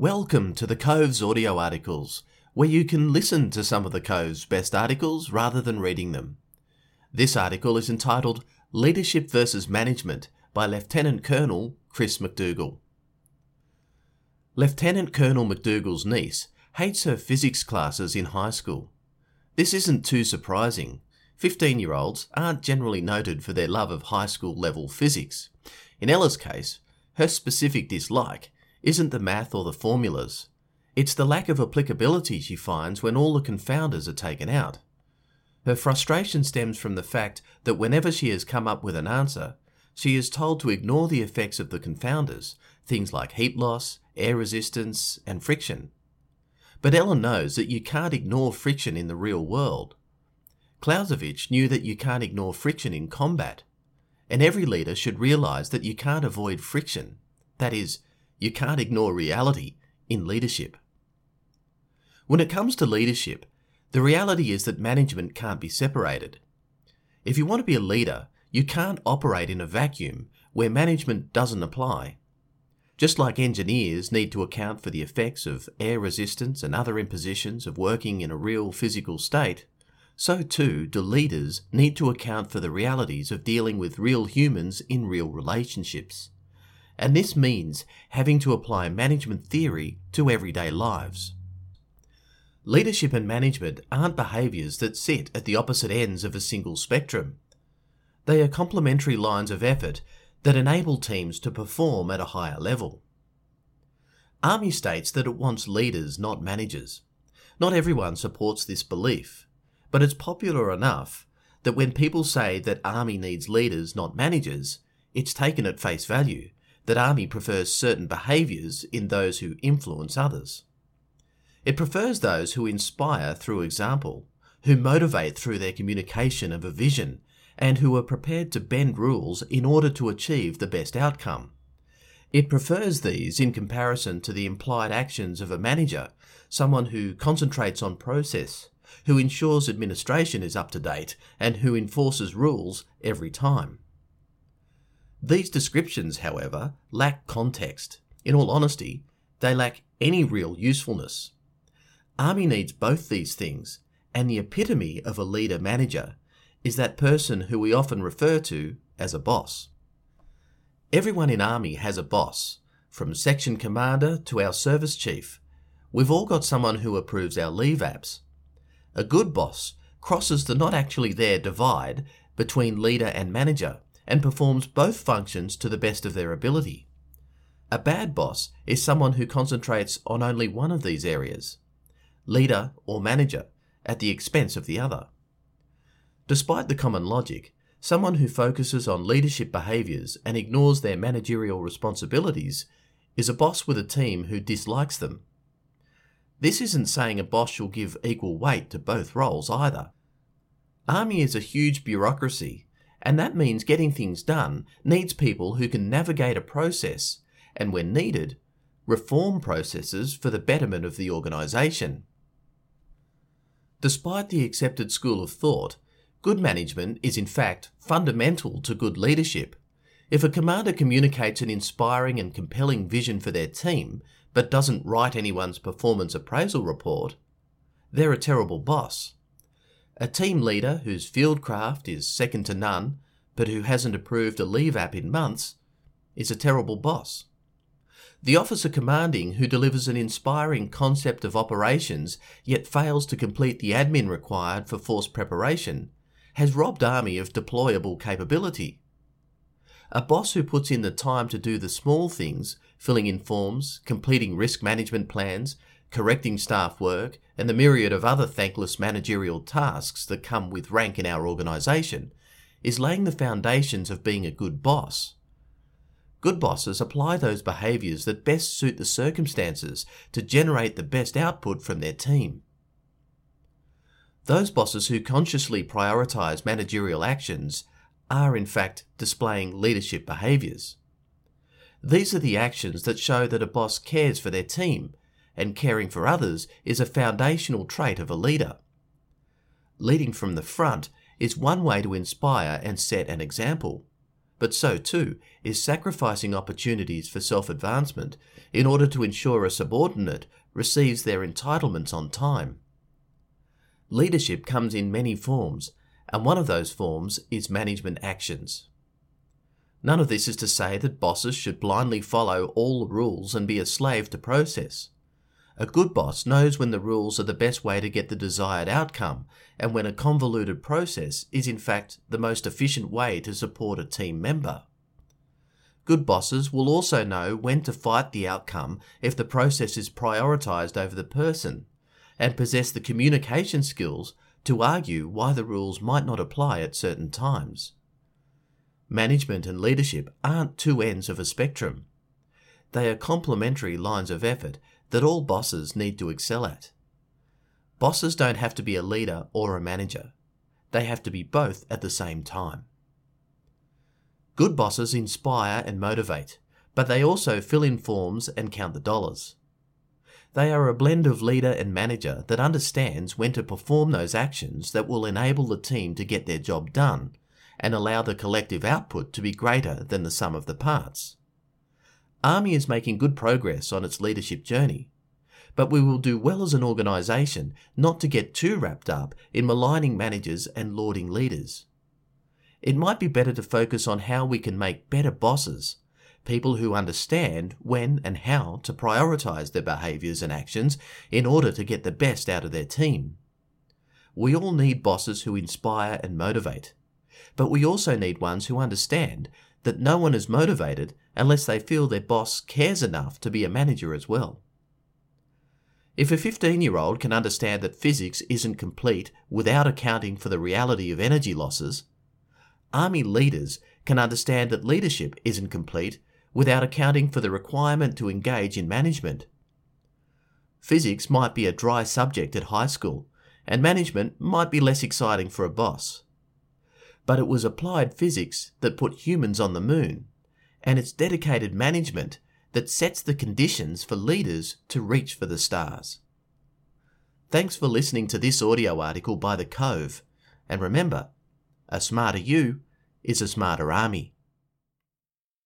Welcome to the Cove's audio articles, where you can listen to some of the Cove's best articles rather than reading them. This article is entitled Leadership versus Management by Lieutenant Colonel Chris McDougall. Lieutenant Colonel McDougall's niece hates her physics classes in high school. This isn't too surprising. 15 year olds aren't generally noted for their love of high school level physics. In Ella's case, her specific dislike isn't the math or the formulas. It's the lack of applicability she finds when all the confounders are taken out. Her frustration stems from the fact that whenever she has come up with an answer, she is told to ignore the effects of the confounders, things like heat loss, air resistance, and friction. But Ellen knows that you can't ignore friction in the real world. Clausewitz knew that you can't ignore friction in combat, and every leader should realize that you can't avoid friction. That is, you can't ignore reality in leadership. When it comes to leadership, the reality is that management can't be separated. If you want to be a leader, you can't operate in a vacuum where management doesn't apply. Just like engineers need to account for the effects of air resistance and other impositions of working in a real physical state, so too do leaders need to account for the realities of dealing with real humans in real relationships and this means having to apply management theory to everyday lives. Leadership and management aren't behaviours that sit at the opposite ends of a single spectrum. They are complementary lines of effort that enable teams to perform at a higher level. Army states that it wants leaders, not managers. Not everyone supports this belief, but it's popular enough that when people say that Army needs leaders, not managers, it's taken at face value that Army prefers certain behaviours in those who influence others. It prefers those who inspire through example, who motivate through their communication of a vision, and who are prepared to bend rules in order to achieve the best outcome. It prefers these in comparison to the implied actions of a manager, someone who concentrates on process, who ensures administration is up to date, and who enforces rules every time. These descriptions, however, lack context. In all honesty, they lack any real usefulness. Army needs both these things, and the epitome of a leader manager is that person who we often refer to as a boss. Everyone in Army has a boss, from section commander to our service chief. We've all got someone who approves our leave apps. A good boss crosses the not actually there divide between leader and manager and performs both functions to the best of their ability. A bad boss is someone who concentrates on only one of these areas, leader or manager, at the expense of the other. Despite the common logic, someone who focuses on leadership behaviours and ignores their managerial responsibilities is a boss with a team who dislikes them. This isn't saying a boss shall give equal weight to both roles either. Army is a huge bureaucracy and that means getting things done needs people who can navigate a process and, when needed, reform processes for the betterment of the organisation. Despite the accepted school of thought, good management is in fact fundamental to good leadership. If a commander communicates an inspiring and compelling vision for their team, but doesn't write anyone's performance appraisal report, they're a terrible boss. A team leader whose fieldcraft is second to none, but who hasn't approved a leave app in months, is a terrible boss. The officer commanding who delivers an inspiring concept of operations yet fails to complete the admin required for force preparation has robbed Army of deployable capability. A boss who puts in the time to do the small things, filling in forms, completing risk management plans, correcting staff work, and the myriad of other thankless managerial tasks that come with rank in our organisation, is laying the foundations of being a good boss. Good bosses apply those behaviours that best suit the circumstances to generate the best output from their team. Those bosses who consciously prioritise managerial actions are in fact displaying leadership behaviours. These are the actions that show that a boss cares for their team and caring for others is a foundational trait of a leader. Leading from the front is one way to inspire and set an example, but so too is sacrificing opportunities for self advancement in order to ensure a subordinate receives their entitlements on time. Leadership comes in many forms, and one of those forms is management actions. None of this is to say that bosses should blindly follow all rules and be a slave to process. A good boss knows when the rules are the best way to get the desired outcome and when a convoluted process is in fact the most efficient way to support a team member. Good bosses will also know when to fight the outcome if the process is prioritized over the person and possess the communication skills to argue why the rules might not apply at certain times. Management and leadership aren't two ends of a spectrum. They are complementary lines of effort that all bosses need to excel at. Bosses don't have to be a leader or a manager. They have to be both at the same time. Good bosses inspire and motivate, but they also fill in forms and count the dollars. They are a blend of leader and manager that understands when to perform those actions that will enable the team to get their job done and allow the collective output to be greater than the sum of the parts. ARMY is making good progress on its leadership journey, but we will do well as an organisation not to get too wrapped up in maligning managers and lauding leaders. It might be better to focus on how we can make better bosses, people who understand when and how to prioritise their behaviours and actions in order to get the best out of their team. We all need bosses who inspire and motivate, but we also need ones who understand that no one is motivated unless they feel their boss cares enough to be a manager as well. If a 15 year old can understand that physics isn't complete without accounting for the reality of energy losses, Army leaders can understand that leadership isn't complete without accounting for the requirement to engage in management. Physics might be a dry subject at high school, and management might be less exciting for a boss but it was applied physics that put humans on the moon, and it's dedicated management that sets the conditions for leaders to reach for the stars. Thanks for listening to this audio article by The Cove, and remember, a smarter you is a smarter army.